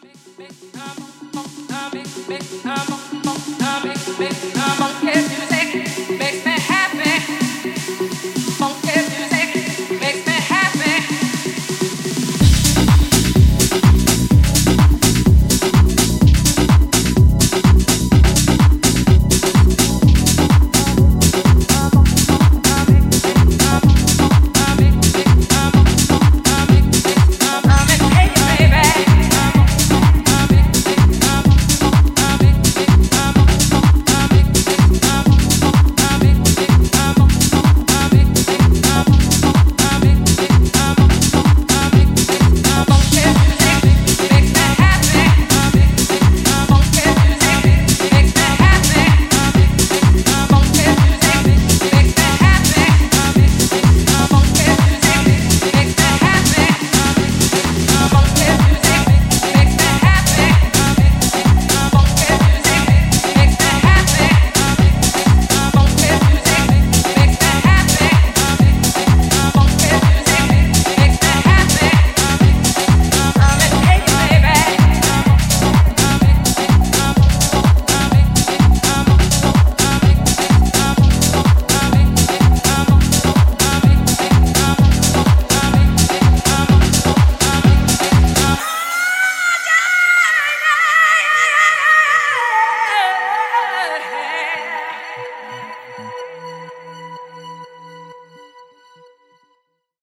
Make music makes me happy.